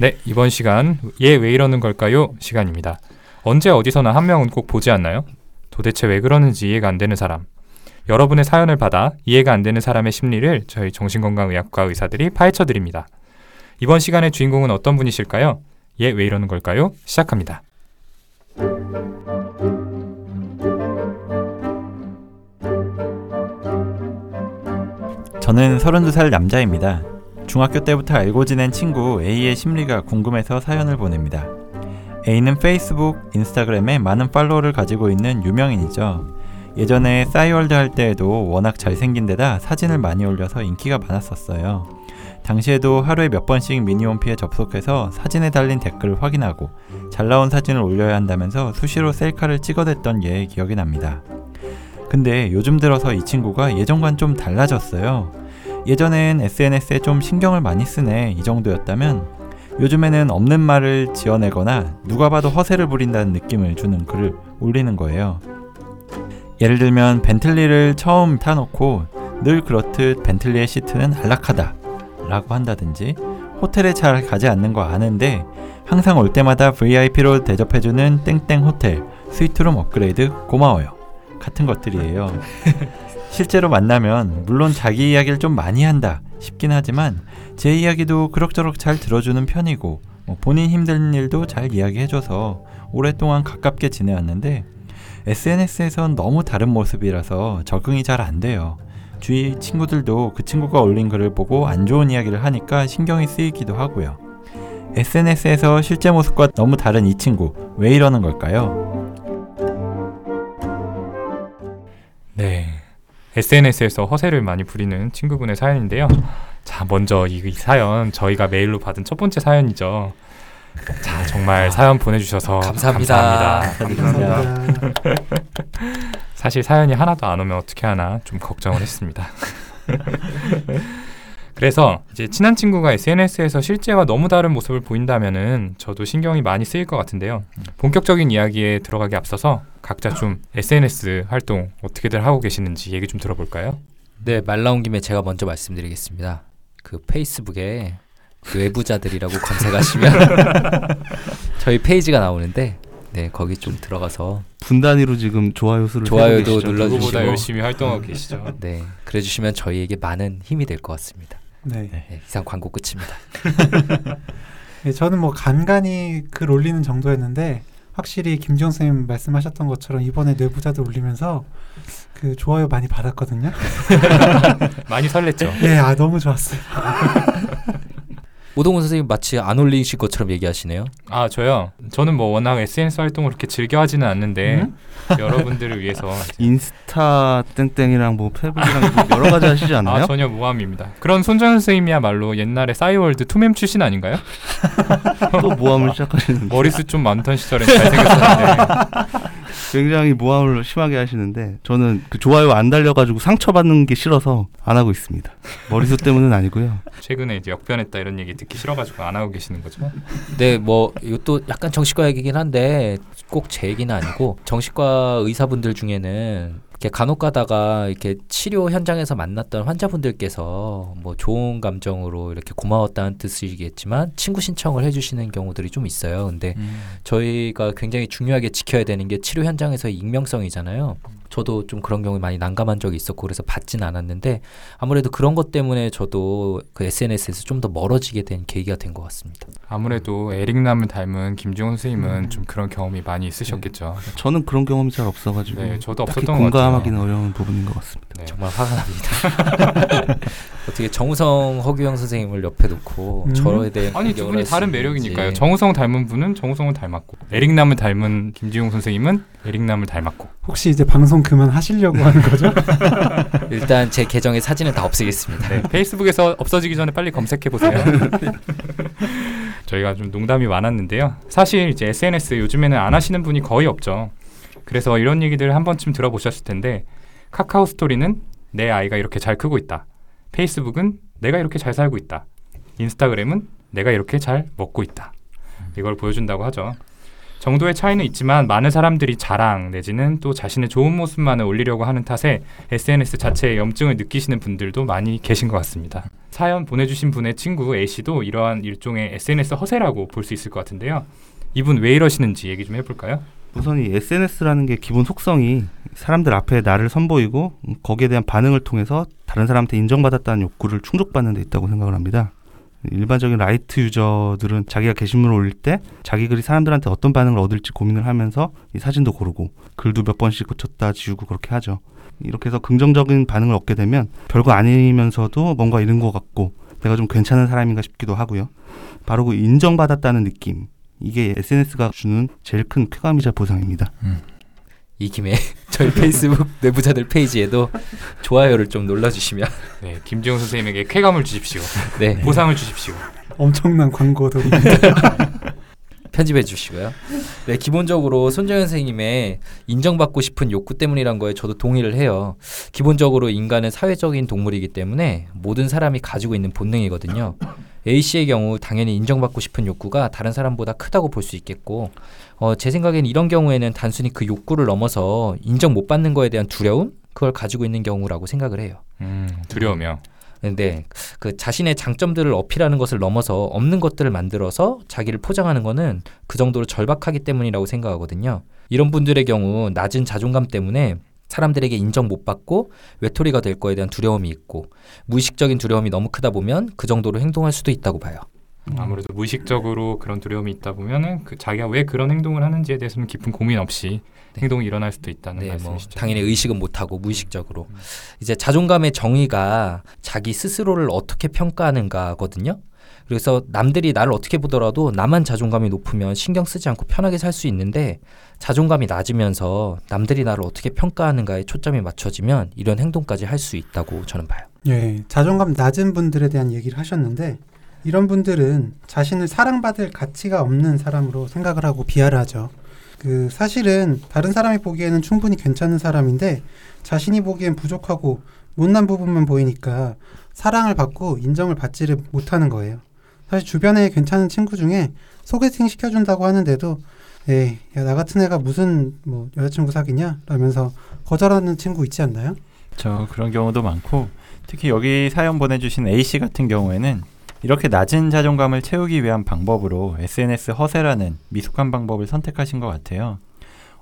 네, 이번 시간 얘 왜 이러는 걸까요? 시간입니다. 언제 어디서나 한 명은 꼭 보지 않나요? 도대체 왜 그러는지 이해가 안 되는 사람. 여러분의 사연을 받아 이해가 안 되는 사람의 심리를 저희 정신건강의학과 의사들이 파헤쳐 드립니다. 이번 시간의 주인공은 어떤 분이실까요? 얘 왜 이러는 걸까요? 시작합니다. 저는 32살 남자입니다. 중학교 때부터 알고 지낸 친구 A의 심리가 궁금해서 사연을 보냅니다. A는 페이스북, 인스타그램에 많은 팔로워를 가지고 있는 유명인이죠. 예전에 싸이월드 할 때에도 워낙 잘생긴 데다 사진을 많이 올려서 인기가 많았었어요. 당시에도 하루에 몇 번씩 미니홈피에 접속해서 사진에 달린 댓글을 확인하고 잘 나온 사진을 올려야 한다면서 수시로 셀카를 찍어댔던 예의 기억이 납니다. 근데 요즘 들어서 이 친구가 예전과는 좀 달라졌어요. 예전엔 SNS에 좀 신경을 많이 쓰네 이 정도였다면 요즘에는 없는 말을 지어내거나 누가 봐도 허세를 부린다는 느낌을 주는 글을 올리는 거예요. 예를 들면 벤틀리를 처음 타놓고 늘 그렇듯 벤틀리의 시트는 안락하다 라고 한다든지 호텔에 잘 가지 않는 거 아는데 항상 올 때마다 VIP로 대접해주는 땡땡 호텔 스위트룸 업그레이드 고마워요 같은 것들이에요. 실제로 만나면 물론 자기 이야기를 좀 많이 한다 싶긴 하지만 제 이야기도 그럭저럭 잘 들어주는 편이고 뭐 본인 힘든 일도 잘 이야기해줘서 오랫동안 가깝게 지내왔는데 SNS에선 너무 다른 모습이라서 적응이 잘 안 돼요. 주위 친구들도 그 친구가 올린 글을 보고 안 좋은 이야기를 하니까 신경이 쓰이기도 하고요. SNS에서 실제 모습과 너무 다른 이 친구 왜 이러는 걸까요? 네. SNS에서 허세를 많이 부리는 친구분의 사연인데요. 자, 먼저 이 사연 저희가 메일로 받은 첫 번째 사연이죠. 자, 정말 사연 보내주셔서 감사합니다. 감사합니다. 감사합니다. 사실 사연이 하나도 안 오면 어떻게 하나 좀 걱정을 했습니다. 그래서 이제 친한 친구가 SNS에서 실제와 너무 다른 모습을 보인다면은 저도 신경이 많이 쓰일 것 같은데요. 본격적인 이야기에 들어가기 앞서서 각자 좀 SNS 활동 어떻게들 하고 계시는지 얘기 좀 들어볼까요? 네, 말 나온 김에 제가 먼저 말씀드리겠습니다. 그 페이스북에 그 외부자들이라고 검색하시면 저희 페이지가 나오는데 네 거기 좀 들어가서 분 단위로 지금 좋아요 수를 좋아요도 눌러주시고 보다 열심히 활동하고 계시죠. 네 그래주시면 저희에게 많은 힘이 될 것 같습니다. 네. 네, 이상 광고 끝입니다. 네, 저는 뭐 간간히 글 올리는 정도였는데 확실히 김지영 선생님 말씀하셨던 것처럼 이번에 뇌부자들 올리면서 그 좋아요 많이 받았거든요. 많이 설렜죠. 네, 아 너무 좋았어요. 오동훈 선생님 마치 안 올리실 것처럼 얘기하시네요. 아 저요. 저는 뭐 워낙 SNS 활동을 그렇게 즐겨하지는 않는데 음? 여러분들을 위해서 인스타 땡땡이랑 뭐 페북이랑 뭐 여러 가지 하시지 않나요? 아 전혀 모함입니다. 그런 손정 선생님이야말로 옛날에 싸이월드 투멤 출신 아닌가요? 또 모함을 시작하시는데 머리숱 좀 많던 시절에 잘생겼었는데 굉장히 모함을 심하게 하시는데 저는 그 좋아요 안 달려가지고 상처받는 게 싫어서 안 하고 있습니다. 머리숱 때문은 아니고요. 최근에 이제 역변했다 이런 얘기 듣기 싫어가지고 안 하고 계시는 거죠? 네, 뭐 이것도 약간 정신과 얘기긴 한데 꼭 제 얘기는 아니고 정신과 의사분들 중에는 이렇게 간혹 가다가 이렇게 치료 현장에서 만났던 환자분들께서 뭐 좋은 감정으로 이렇게 고마웠다는 뜻이겠지만 친구 신청을 해주시는 경우들이 좀 있어요. 근데 음. 저희가 굉장히 중요하게 지켜야 되는 게 치료 현장에서의 익명성이잖아요. 저도 좀 그런 경우에 많이 난감한 적이 있었고 그래서 받진 않았는데 아무래도 그런 것 때문에 저도 그 SNS에서 좀 더 멀어지게 된 계기가 된 것 같습니다. 아무래도 에릭남을 닮은 김지훈 선생님은 좀 그런 경험이 많이 있으셨겠죠. 저는 그런 경험이 잘 없어가지고 네, 저도 없었던 것 같아요. 공감하기는 어려운 부분인 것 같습니다. 네. 정말 화가 납니다. 어떻게 정우성 허규영 선생님을 옆에 놓고 음. 저에 대해 아니 두 분이 다른. 매력이니까요. 정우성 닮은 분은 정우성을 닮았고 에릭남을 닮은 김지용 선생님은 에릭남을 닮았고 혹시 이제 방송 그만 하시려고 하는 거죠? 일단 제 계정의 사진을 다 없애겠습니다. 네, 페이스북에서 없어지기 전에 빨리 검색해 보세요. 저희가 좀 농담이 많았는데요. 사실 이제 SNS 요즘에는 안 하시는 분이 거의 없죠. 그래서 이런 얘기들 한 번쯤 들어보셨을 텐데 카카오 스토리는 내 아이가 이렇게 잘 크고 있다. 페이스북은 내가 이렇게 잘 살고 있다. 인스타그램은 내가 이렇게 잘 먹고 있다. 이걸 보여준다고 하죠. 정도의 차이는 있지만 많은 사람들이 자랑 내지는 또 자신의 좋은 모습만을 올리려고 하는 탓에 SNS 자체에 염증을 느끼시는 분들도 많이 계신 것 같습니다. 사연 보내주신 분의 친구 A 씨도 이러한 일종의 SNS 허세라고 볼 수 있을 것 같은데요. 이분 왜 이러시는지 얘기 좀 해볼까요? 우선 이 SNS라는 게 기본 속성이 사람들 앞에 나를 선보이고 음, 거기에 대한 반응을 통해서 다른 사람한테 인정받았다는 욕구를 충족받는 데 있다고 생각을 합니다. 일반적인 light user들은 자기가 게시물을 올릴 때 자기 글이 사람들한테 어떤 반응을 얻을지 고민을 하면서 이 사진도 고르고 글도 몇 번씩 고쳤다 지우고 그렇게 하죠. 이렇게 해서 긍정적인 반응을 얻게 되면 별거 아니면서도 뭔가 이룬 것 같고 내가 좀 괜찮은 사람인가 싶기도 하고요. 바로 그 인정받았다는 느낌. 이게 SNS가 주는 제일 큰 쾌감이자 보상입니다. 이 김에 저희 페이스북 뇌부자들 페이지에도 좋아요를 좀 눌러주시면 네, 김지용 선생님에게 쾌감을 주십시오. 네 보상을 주십시오. 엄청난 광고도 편집해 주시고요. 네 기본적으로 손정현 선생님의 인정받고 싶은 욕구 때문이란 거에 저도 동의를 해요. 기본적으로 인간은 사회적인 동물이기 때문에 모든 사람이 가지고 있는 본능이거든요. A 씨의 경우 당연히 인정받고 싶은 욕구가 다른 사람보다 크다고 볼 수 있겠고, 어, 제 생각엔 이런 경우에는 단순히 그 욕구를 넘어서 인정 못 받는 거에 대한 두려움 그걸 가지고 있는 경우라고 생각을 해요. 음, 두려우며. 근데 그 자신의 장점들을 어필하는 것을 넘어서 없는 것들을 만들어서 자기를 포장하는 거는 그 정도로 절박하기 때문이라고 생각하거든요. 이런 분들의 경우 낮은 자존감 때문에 사람들에게 인정 못 받고 외톨이가 될 거에 대한 두려움이 있고 무의식적인 두려움이 너무 크다 보면 그 정도로 행동할 수도 있다고 봐요. 아무래도 무의식적으로 그런 두려움이 있다 보면은 그 자기가 왜 그런 행동을 하는지에 대해서는 깊은 고민 없이 네. 행동이 일어날 수도 있다는 네, 뭐 말씀이시죠. 당연히 의식은 못 하고 무의식적으로 이제 자존감의 정의가 자기 스스로를 어떻게 평가하는가거든요. 그래서 남들이 나를 어떻게 보더라도 나만 자존감이 높으면 신경 쓰지 않고 편하게 살 수 있는데 자존감이 낮으면서 남들이 나를 어떻게 평가하는가에 초점이 맞춰지면 이런 행동까지 할 수 있다고 저는 봐요. 예, 자존감 낮은 분들에 대한 얘기를 하셨는데 이런 분들은 자신을 사랑받을 가치가 없는 사람으로 생각을 하고 비하를 하죠. 그 사실은 다른 사람이 보기에는 충분히 괜찮은 사람인데 자신이 보기엔 부족하고 못난 부분만 보이니까 사랑을 받고 인정을 받지를 못하는 거예요. 사실 주변에 괜찮은 친구 중에 소개팅 시켜준다고 하는데도 에이, 야, 나 같은 애가 무슨 뭐 여자친구 사귀냐? 라면서 거절하는 친구 있지 않나요? 저 그런 경우도 많고 특히 여기 사연 보내주신 A 씨 같은 경우에는 이렇게 낮은 자존감을 채우기 위한 방법으로 SNS 허세라는 미숙한 방법을 선택하신 것 같아요.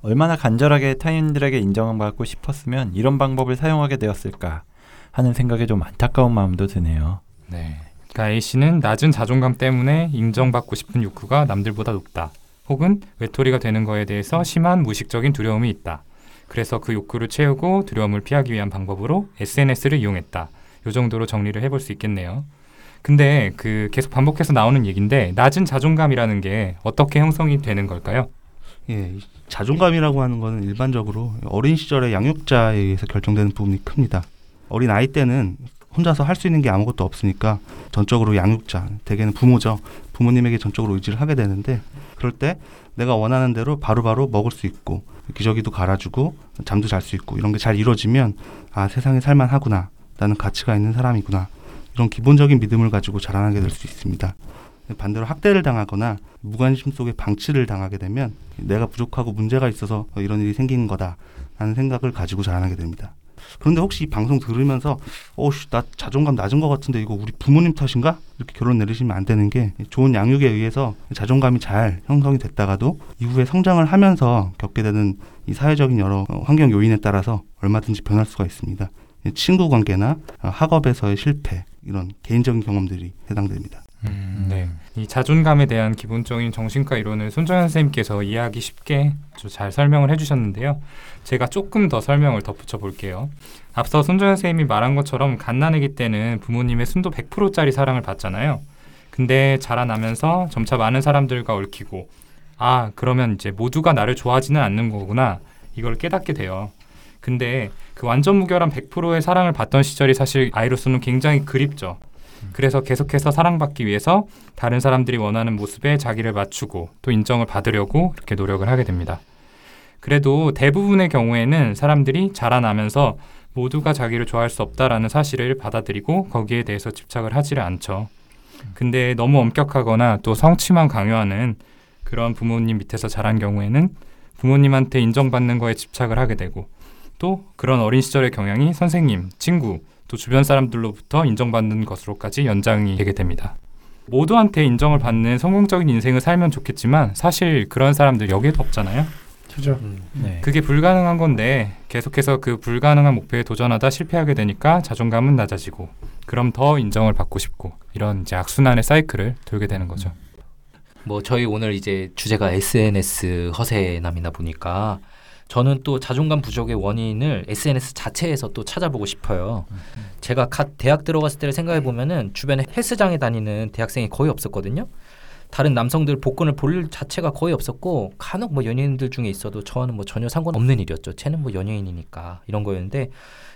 얼마나 간절하게 타인들에게 인정받고 싶었으면 이런 방법을 사용하게 되었을까 하는 생각에 좀 안타까운 마음도 드네요. 네. 그러니까 A 씨는 낮은 자존감 때문에 인정받고 싶은 욕구가 남들보다 높다. 혹은 외톨이가 되는 거에 대해서 심한 무의식적인 두려움이 있다. 그래서 그 욕구를 채우고 두려움을 피하기 위한 방법으로 SNS를 이용했다. 요 정도로 정리를 해볼 수 있겠네요. 근데 그 계속 반복해서 나오는 얘기인데 낮은 자존감이라는 게 어떻게 형성이 되는 걸까요? 예, 이 자존감이라고 하는 거는 일반적으로 어린 시절의 양육자에 의해서 결정되는 부분이 큽니다. 어린 아이 때는 혼자서 할 수 있는 게 아무것도 없으니까 전적으로 양육자, 대개는 부모죠. 부모님에게 전적으로 의지를 하게 되는데 그럴 때 내가 원하는 대로 바로 바로 먹을 수 있고 기저귀도 갈아주고 잠도 잘 수 있고 이런 게 잘 이루어지면 아 세상에 살만하구나 나는 가치가 있는 사람이구나 이런 기본적인 믿음을 가지고 자라나게 될 수 있습니다. 반대로 학대를 당하거나 무관심 속에 방치를 당하게 되면 내가 부족하고 문제가 있어서 이런 일이 생기는 거다라는 생각을 가지고 자라나게 됩니다. 그런데 혹시 이 방송 들으면서 어씨 나 자존감 낮은 것 같은데 이거 우리 부모님 탓인가 이렇게 결론 내리시면 안 되는 게 좋은 양육에 의해서 자존감이 잘 형성이 됐다가도 이후에 성장을 하면서 겪게 되는 이 사회적인 여러 어, 환경 요인에 따라서 얼마든지 변할 수가 있습니다. 친구 관계나 어, 학업에서의 실패 이런 개인적인 경험들이 해당됩니다. 음, 네. 이 자존감에 대한 기본적인 정신과 이론을 손정현 선생님께서 이해하기 쉽게 잘 설명을 해주셨는데요. 제가 조금 더 설명을 덧붙여 볼게요. 앞서 손정현 선생님이 말한 것처럼 갓난아기 때는 부모님의 순도 100%짜리 사랑을 받잖아요. 근데 자라나면서 점차 많은 사람들과 얽히고 아 그러면 이제 모두가 나를 좋아하지는 않는 거구나 이걸 깨닫게 돼요. 근데 그 완전 무결한 100%의 사랑을 받던 시절이 사실 아이로서는 굉장히 그립죠. 그래서 계속해서 사랑받기 위해서 다른 사람들이 원하는 모습에 자기를 맞추고 또 인정을 받으려고 이렇게 노력을 하게 됩니다. 그래도 대부분의 경우에는 사람들이 자라나면서 모두가 자기를 좋아할 수 없다라는 사실을 받아들이고 거기에 대해서 집착을 하지를 않죠. 근데 너무 엄격하거나 또 성취만 강요하는 그런 부모님 밑에서 자란 경우에는 부모님한테 인정받는 거에 집착을 하게 되고 또 그런 어린 시절의 경향이 선생님, 친구, 또 주변 사람들로부터 인정받는 것으로까지 연장이 되게 됩니다. 모두한테 인정을 받는 성공적인 인생을 살면 좋겠지만 사실 그런 사람들 여기에도 없잖아요. 그죠. 음. 네. 그게 불가능한 건데 계속해서 그 불가능한 목표에 도전하다 실패하게 되니까 자존감은 낮아지고 그럼 더 인정을 받고 싶고 이런 이제 악순환의 사이클을 돌게 되는 거죠. 뭐 저희 오늘 이제 주제가 SNS 허세남이다 보니까 저는 또 자존감 부족의 원인을 SNS 자체에서 또 찾아보고 싶어요. 제가 갓 대학 들어갔을 때를 생각해 보면은 주변에 헬스장에 다니는 대학생이 거의 없었거든요. 다른 남성들 복근을 볼 자체가 거의 없었고 간혹 뭐 연예인들 중에 있어도 저와는 뭐 전혀 상관없는 일이었죠. 쟤는 뭐 연예인이니까 이런 거였는데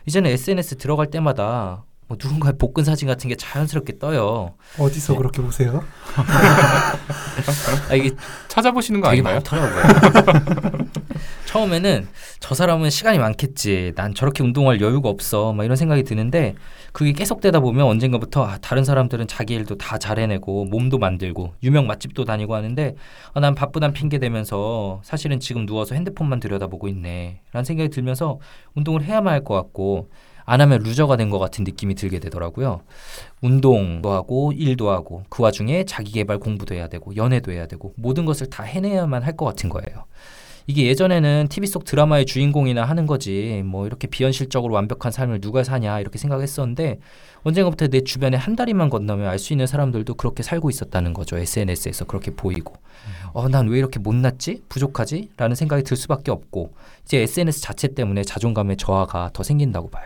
이제는 SNS 들어갈 때마다 뭐 누군가의 복근 사진 같은 게 자연스럽게 떠요. 어디서 그렇게 보세요? 아, 이게 찾아보시는 거 되게 아닌가요? 많더라고요. 처음에는 저 사람은 시간이 많겠지. 난 저렇게 운동할 여유가 없어. 막 이런 생각이 드는데 그게 계속되다 보면 언젠가부터 아, 다른 사람들은 자기 일도 다 잘 해내고 몸도 만들고 유명 맛집도 다니고 하는데 아, 난 바쁘단 핑계 대면서 사실은 지금 누워서 핸드폰만 들여다보고 있네. 라는 생각이 들면서 운동을 해야만 할 것 같고 안 하면 loser가 된 것 같은 느낌이 들게 되더라고요. 운동도 하고 일도 하고 그 와중에 자기 개발 공부도 해야 되고 연애도 해야 되고 모든 것을 다 해내야만 할 것 같은 거예요. 이게 예전에는 TV 속 드라마의 주인공이나 하는 거지 뭐 이렇게 비현실적으로 완벽한 삶을 누가 사냐 이렇게 생각했었는데 언젠가부터 내 주변에 한 다리만 건너면 알 수 있는 사람들도 그렇게 살고 있었다는 거죠 SNS에서 그렇게 보이고 어 난 왜 이렇게 못났지 부족하지 라는 생각이 들 수밖에 없고 이제 SNS 자체 때문에 자존감의 저하가 더 생긴다고 봐요.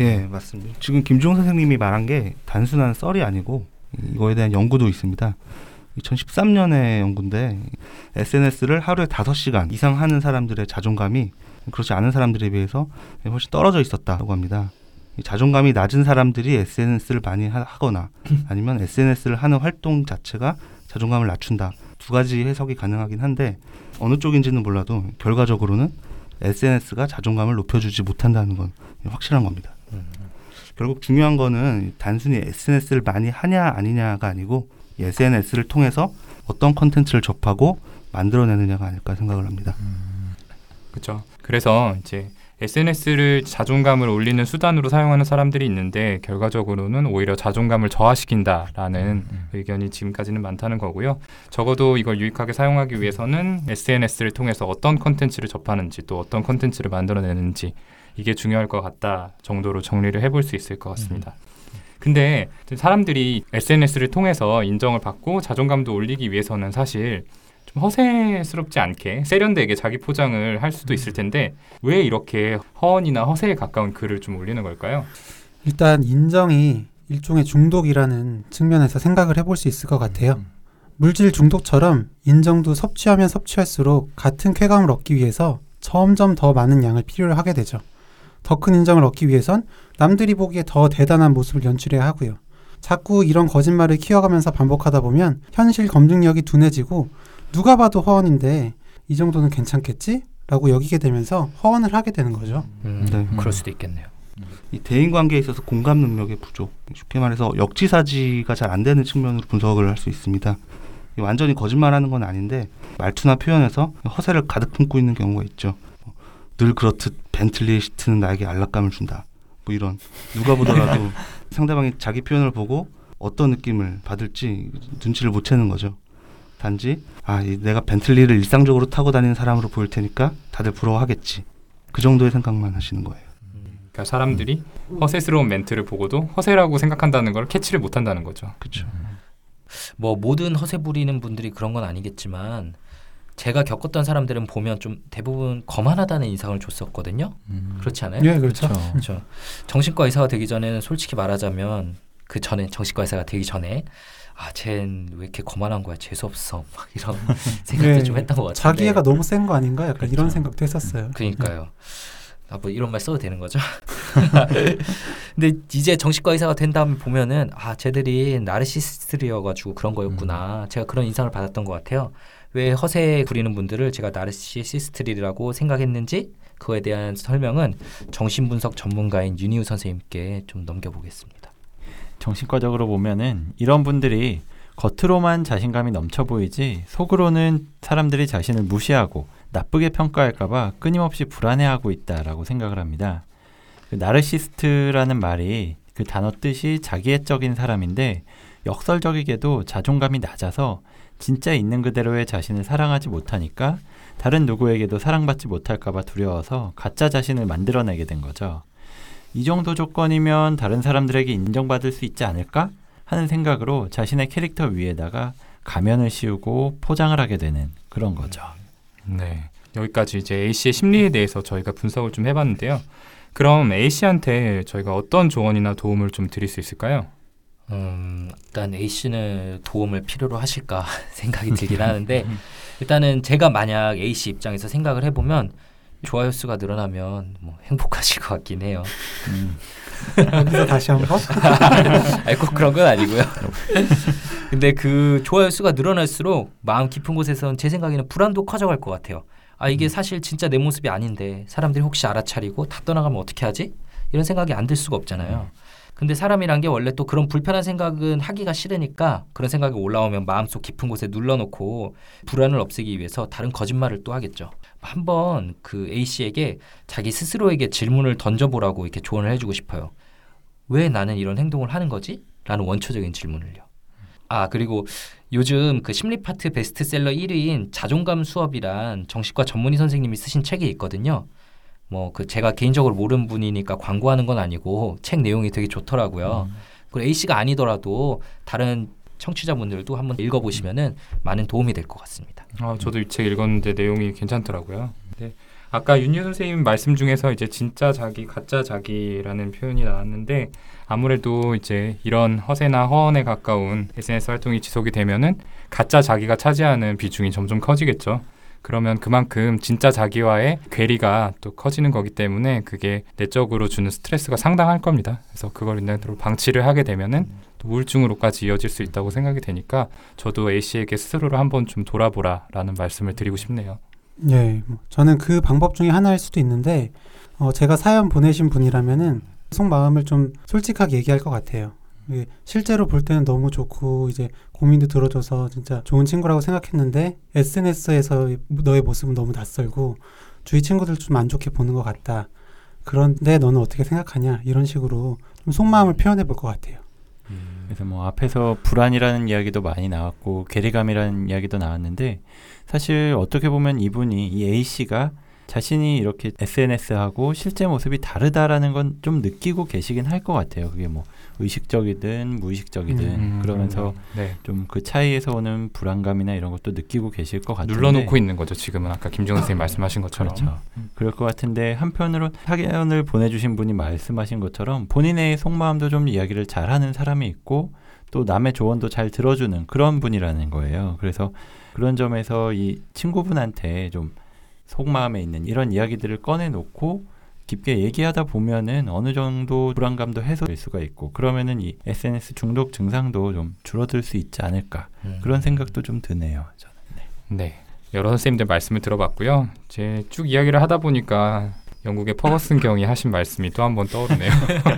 예, 맞습니다. 지금 김종 선생님이 말한 게 단순한 썰이 아니고 이거에 대한 연구도 있습니다. 2013년의 연구인데 SNS를 하루에 5시간 이상 하는 사람들의 자존감이 그렇지 않은 사람들에 비해서 훨씬 떨어져 있었다고 합니다. 이 자존감이 낮은 사람들이 SNS를 많이 하, 하거나 아니면 SNS를 하는 활동 자체가 자존감을 낮춘다. 두 가지 해석이 가능하긴 한데 어느 쪽인지는 몰라도 결과적으로는 SNS가 자존감을 높여주지 못한다는 건 확실한 겁니다. 결국 중요한 거는 단순히 SNS를 많이 하냐 아니냐가 아니고 이 SNS를 통해서 어떤 컨텐츠를 접하고 만들어내느냐가 아닐까 생각을 합니다. 그렇죠. 그래서 이제 SNS를 자존감을 올리는 수단으로 사용하는 사람들이 있는데 결과적으로는 오히려 자존감을 저하시킨다라는 의견이 지금까지는 많다는 거고요. 적어도 이걸 유익하게 사용하기 위해서는 SNS를 통해서 어떤 컨텐츠를 접하는지 또 어떤 컨텐츠를 만들어내는지 이게 중요할 것 같다 정도로 정리를 해볼 수 있을 것 같습니다. 근데 사람들이 SNS를 통해서 인정을 받고 자존감도 올리기 위해서는 사실 좀 허세스럽지 않게 세련되게 자기 포장을 할 수도 있을 텐데 왜 이렇게 허언이나 허세에 가까운 글을 좀 올리는 걸까요? 일단 인정이 일종의 중독이라는 측면에서 생각을 해볼 수 있을 것 같아요. 물질 중독처럼 인정도 섭취하면 섭취할수록 같은 쾌감을 얻기 위해서 점점 더 많은 양을 필요로 하게 되죠. 더 큰 인정을 얻기 위해선 남들이 보기에 더 대단한 모습을 연출해야 하고요. 자꾸 이런 거짓말을 키워가면서 반복하다 보면 현실 검증력이 둔해지고 누가 봐도 허언인데 이 정도는 괜찮겠지? 라고 여기게 되면서 허언을 하게 되는 거죠. 음, 네. 그럴 수도 있겠네요. 이 대인 관계에 있어서 공감 능력의 부족, 쉽게 말해서 역지사지가 잘 안 되는 측면으로 분석을 할 수 있습니다. 이 완전히 거짓말하는 건 아닌데 말투나 표현에서 허세를 가득 품고 있는 경우가 있죠. 어, 늘 그렇듯 벤틀리 시트는 나에게 안락감을 준다. 뭐 이런 누가 보더라도 상대방이 자기 표현을 보고 어떤 느낌을 받을지 눈치를 못 채는 거죠. 단지 아이 내가 벤틀리를 일상적으로 타고 다니는 사람으로 보일 테니까 다들 부러워하겠지. 그 정도의 생각만 하시는 거예요. 그러니까 사람들이 허세스러운 멘트를 보고도 허세라고 생각한다는 걸 캐치를 못 한다는 거죠. 그렇죠. 뭐 모든 허세 부리는 분들이 그런 건 아니겠지만 제가 겪었던 사람들은 보면 좀 대부분 거만하다는 인상을 줬었거든요. 그렇지 않아요? 예, 그렇죠. 그렇죠. 정신과 의사가 되기 전에는 솔직히 말하자면 그 전에 정신과 의사가 되기 전에 아, 쟨 왜 이렇게 거만한 거야? 재수 없어. 막 이런 생각도 네. 좀 했던 것 같은데. 자기애가 너무 센 거 아닌가? 약간 그렇죠. 이런 생각도 했었어요. 그러니까요. 아, 뭐 이런 말 써도 되는 거죠? 근데 이제 정신과 의사가 된 다음에 보면은 아, 쟤들이 나르시스트리여가지고 그런 거였구나. 제가 그런 인상을 받았던 것 같아요. 왜 허세 부리는 분들을 제가 나르시시스트리라고 생각했는지 그거에 대한 설명은 정신분석 전문가인 윤희우 선생님께 좀 넘겨보겠습니다. 정신과적으로 보면은 이런 분들이 겉으로만 자신감이 넘쳐 보이지 속으로는 사람들이 자신을 무시하고 나쁘게 평가할까봐 끊임없이 불안해하고 있다라고 생각을 합니다. 그 나르시스트라는 말이 그 단어 뜻이 자기애적인 사람인데 역설적이게도 자존감이 낮아서 진짜 있는 그대로의 자신을 사랑하지 못하니까 다른 누구에게도 사랑받지 못할까봐 두려워서 가짜 자신을 만들어내게 된 거죠. 이 정도 조건이면 다른 사람들에게 인정받을 수 있지 않을까 하는 생각으로 자신의 캐릭터 위에다가 가면을 씌우고 포장을 하게 되는 그런 거죠. 네. 여기까지 이제 A 씨의 심리에 대해서 저희가 분석을 좀 해봤는데요. 그럼 A 씨한테 저희가 어떤 조언이나 도움을 좀 드릴 수 있을까요? 음, 일단 A 씨는 도움을 필요로 하실까 생각이 들긴 하는데 일단은 제가 만약 A 씨 입장에서 생각을 해보면 좋아요 수가 늘어나면 뭐 행복하실 것 같긴 해요. 음, 여기서 다시 한 번 아니 꼭 그런 건 아니고요. 근데 그 좋아요 수가 늘어날수록 마음 깊은 곳에선 제 생각에는 불안도 커져갈 것 같아요. 아 이게 사실 진짜 내 모습이 아닌데 사람들이 혹시 알아차리고 다 떠나가면 어떻게 하지? 이런 생각이 안 들 수가 없잖아요. 근데 사람이란 게 원래 또 그런 불편한 생각은 하기가 싫으니까 그런 생각이 올라오면 마음속 깊은 곳에 눌러놓고 불안을 없애기 위해서 다른 거짓말을 또 하겠죠. 한번 그 A 씨에게 자기 스스로에게 질문을 던져보라고 이렇게 조언을 해주고 싶어요. 왜 나는 이런 행동을 하는 거지? 라는 원초적인 질문을요. 아 그리고 요즘 그 심리 파트 베스트셀러 1위인 자존감 수업이란 정신과 전문의 선생님이 쓰신 책이 있거든요. 뭐 그 제가 개인적으로 모르는 분이니까 광고하는 건 아니고 책 내용이 되게 좋더라고요. 그리고 A 씨가 아니더라도 다른 청취자분들도 한번 읽어보시면은 많은 도움이 될 것 같습니다. 아, 저도 이 책 읽었는데 내용이 괜찮더라고요. 네. 아까 윤유 선생님 말씀 중에서 이제 진짜 자기, 가짜 자기라는 표현이 나왔는데 아무래도 이제 이런 허세나 허언에 가까운 SNS 활동이 지속이 되면은 가짜 자기가 차지하는 비중이 점점 커지겠죠. 그러면 그만큼 진짜 자기와의 괴리가 또 커지는 거기 때문에 그게 내적으로 주는 스트레스가 상당할 겁니다. 그래서 그걸 일단으로 방치를 하게 되면은 또 우울증으로까지 이어질 수 있다고 생각이 되니까 저도 A 씨에게 스스로를 한번 좀 돌아보라라는 말씀을 드리고 싶네요. 예, 뭐 저는 그 방법 중에 하나일 수도 있는데 어, 제가 사연 보내신 분이라면은 속마음을 좀 솔직하게 얘기할 것 같아요. 예, 실제로 볼 때는 너무 좋고 이제 고민도 들어줘서 진짜 좋은 친구라고 생각했는데 SNS에서 너의 모습은 너무 낯설고 주위 친구들 좀 안 좋게 보는 것 같다. 그런데 너는 어떻게 생각하냐 이런 식으로 좀 속마음을 표현해 볼 것 같아요. 그래서 뭐 앞에서 불안이라는 이야기도 많이 나왔고 괴리감이라는 이야기도 나왔는데 사실 어떻게 보면 이분이 이 A 씨가 자신이 이렇게 SNS하고 실제 모습이 다르다라는 건 좀 느끼고 계시긴 할 것 같아요. 그게 뭐 의식적이든 무의식적이든 음, 그러면서 네. 좀그 차이에서 오는 불안감이나 이런 것도 느끼고 계실 것 같은데 눌러놓고 있는 거죠. 지금은 아까 김정 선생님 말씀하신 것처럼. 그렇죠. 그럴 것 같은데 한편으로 사연을 보내주신 분이 말씀하신 것처럼 본인의 속마음도 좀 이야기를 잘하는 사람이 있고 또 남의 조언도 잘 들어주는 그런 분이라는 거예요. 그래서 그런 점에서 이 친구분한테 좀 속마음에 있는 이런 이야기들을 꺼내놓고 깊게 얘기하다 보면은 어느 정도 불안감도 해소될 수가 있고 그러면은 이 SNS 중독 증상도 좀 줄어들 수 있지 않을까 음. 그런 생각도 좀 드네요. 저는. 네. 여러 선생님들 말씀을 들어봤고요. 이제 쭉 이야기를 하다 보니까 영국의 퍼거슨 경이 하신 말씀이 또 한 번 떠오르네요.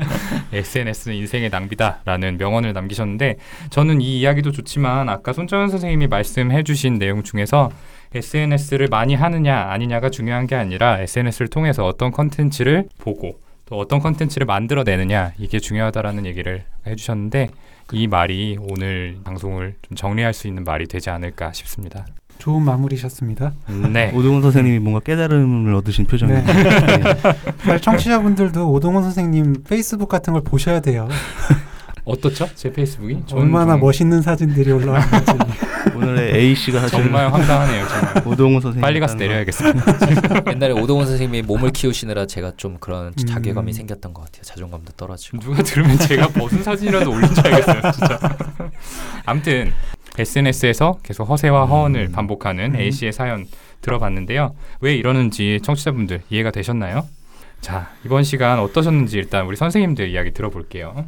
SNS는 인생의 낭비다라는 명언을 남기셨는데 저는 이 이야기도 좋지만 아까 손정현 선생님이 말씀해 주신 내용 중에서 SNS를 많이 하느냐 아니냐가 중요한 게 아니라 SNS를 통해서 어떤 컨텐츠를 보고 또 어떤 컨텐츠를 만들어내느냐 이게 중요하다라는 얘기를 해주셨는데 이 말이 오늘 방송을 좀 정리할 수 있는 말이 되지 않을까 싶습니다. 좋은 마무리셨습니다. 네. 오동훈 선생님이 뭔가 깨달음을 얻으신 표정이에요. 네. 네. 잘 청취자분들도 오동원 선생님 페이스북 같은 걸 보셔야 돼요. 어떻죠? 제 페이스북이? 얼마나 좀 멋있는 사진들이 올라와 있는지. 오늘의 A 씨가 사실 정말 황당하네요. 정말. 오동훈 선생님 빨리 가서 내려야겠습니다. 옛날에 오동원 선생님이 몸을 키우시느라 제가 좀 그런 음. 자괴감이 생겼던 것 같아요. 자존감도 떨어지고. 누가 들으면 제가 벗은 사진이라도 올린 줄 알겠어요, 진짜. 아무튼 SNS에서 계속 허세와 허언을 반복하는 음. A 씨의 사연 들어봤는데요. 왜 이러는지 청취자분들 이해가 되셨나요? 자, 이번 시간 어떠셨는지 일단 우리 선생님들 이야기 들어볼게요.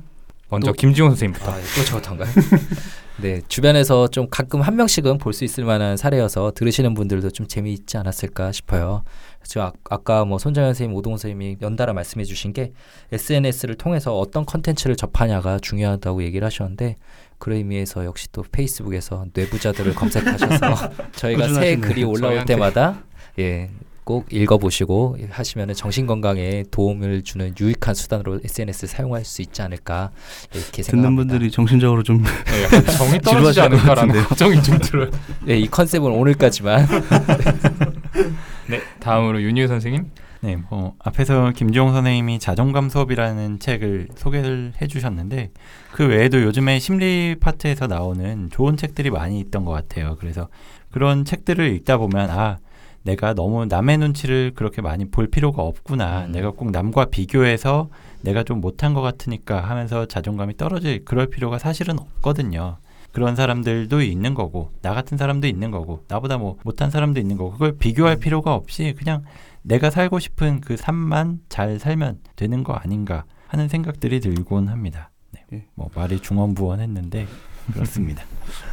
먼저 또- 김지용 선생님부터. 아, 또 저었던가요? 네, 주변에서 좀 가끔 한 명씩은 볼 수 있을 만한 사례여서 들으시는 분들도 좀 재미있지 않았을까 싶어요. 저 아, 아까 뭐 손정현 선생님, 오동훈 선생님이 연달아 말씀해 주신 게 SNS를 통해서 어떤 컨텐츠를 접하냐가 중요하다고 얘기를 하셨는데 그런 의미에서 역시 또 페이스북에서 뇌부자들을 검색하셔서 저희가 새. 글이 올라올. 때마다 예, 꼭 읽어보시고 하시면 정신 건강에 도움을 주는 유익한 수단으로 SNS 를 사용할 수 있지 않을까 이렇게 듣는 생각합니다. 분들이 정신적으로 좀 네, 정이 떨어지지 않을까라는. 걱정이 좀 들어요. 네, 이 컨셉은 오늘까지만 네, 다음으로 윤유 선생님. 네, 뭐 앞에서 김지용 선생님이 자존감 수업이라는 책을 소개를 해주셨는데 그 외에도 요즘에 심리 파트에서 나오는 좋은 책들이 많이 있던 것 같아요. 그래서 그런 책들을 읽다 보면 아 내가 너무 남의 눈치를 그렇게 많이 볼 필요가 없구나. 음. 내가 꼭 남과 비교해서 내가 좀 못한 것 같으니까 하면서 자존감이 떨어질 그럴 필요가 사실은 없거든요. 그런 사람들도 있는 거고 나 같은 사람도 있는 거고 나보다 뭐 못한 사람도 있는 거고 그걸 비교할 필요가 없이 그냥 내가 살고 싶은 그 삶만 잘 살면 되는 거 아닌가 하는 생각들이 들곤 합니다. 네. 예. 뭐 말이 중언부언했는데 그렇습니다.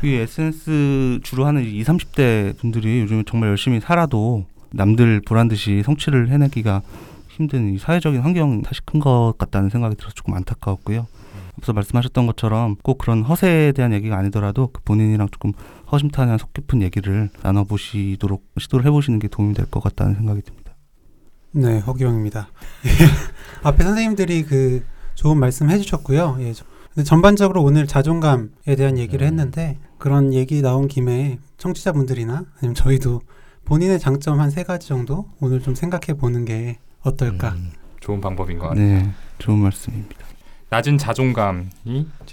이 SNS 주로 하는 20, 30대 분들이 요즘에 정말 열심히 살아도 남들 보란 듯이 성취를 해내기가 힘든 이 사회적인 환경 탓이 큰것 같다는 생각이 들어서 조금 안타까웠고요. 앞서 말씀하셨던 것처럼 꼭 그런 허세에 대한 얘기가 아니더라도 그 본인이랑 조금 허심탄회한 속 깊은 얘기를 나눠보시도록 시도를 해보시는 게 도움이 될 것 같다는 생각이 듭니다. 네, 허기영입니다. 예. 앞에 선생님들이 그 좋은 말씀 해주셨고요. 예, 저- 근데 전반적으로 오늘 자존감에 대한 얘기를 음. 했는데 그런 얘기 나온 김에 청취자분들이나 아니면 저희도 본인의 장점 한 세 가지 정도 오늘 좀 생각해 보는 게 어떨까. 음, 좋은 방법인 것 같아요. 네, 좋은 말씀입니다. 낮은 자존감이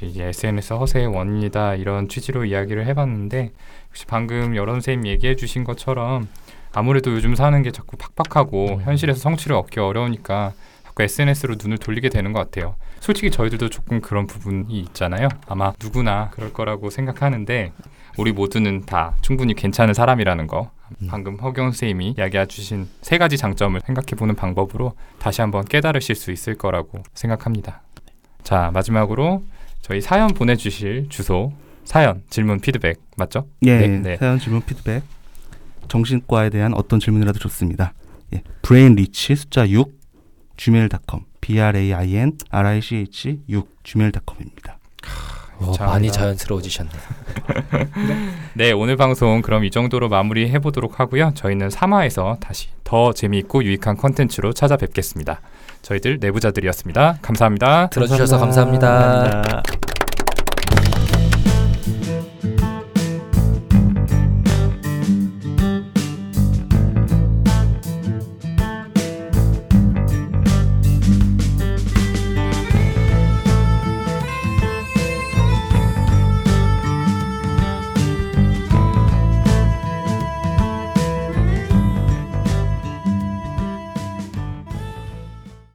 이제 SNS 허세의 원인이다 이런 취지로 이야기를 해봤는데 역시 방금 여러 선생님 얘기해 주신 것처럼 아무래도 요즘 사는 게 자꾸 팍팍하고 음. 현실에서 성취를 얻기 어려우니까 자꾸 SNS로 눈을 돌리게 되는 것 같아요. 솔직히 저희들도 조금 그런 부분이 있잖아요. 아마 누구나 그럴 거라고 생각하는데 우리 모두는 다 충분히 괜찮은 사람이라는 거 음. 방금 허경 선생님이 이야기해 주신 세 가지 장점을 생각해 보는 방법으로 다시 한번 깨달으실 수 있을 거라고 생각합니다. 자 마지막으로 저희 사연 보내 주실 주소 사연 질문 피드백 맞죠? 예, 네, 네. 사연 질문 피드백 정신과에 대한 어떤 질문이라도 좋습니다. 예, brain rich 숫자 6 gmail.com b r a i n r i c h 6 gmail.com입니다. 어, 자, 많이 나- 자연스러워지셨네. 네 오늘 방송 그럼 이 정도로 마무리해 보도록 하고요. 저희는 3화에서 다시 더 재미있고 유익한 컨텐츠로 찾아뵙겠습니다. 저희들 뇌부자들이었습니다. 감사합니다. 들어주셔서 감사합니다. 감사합니다.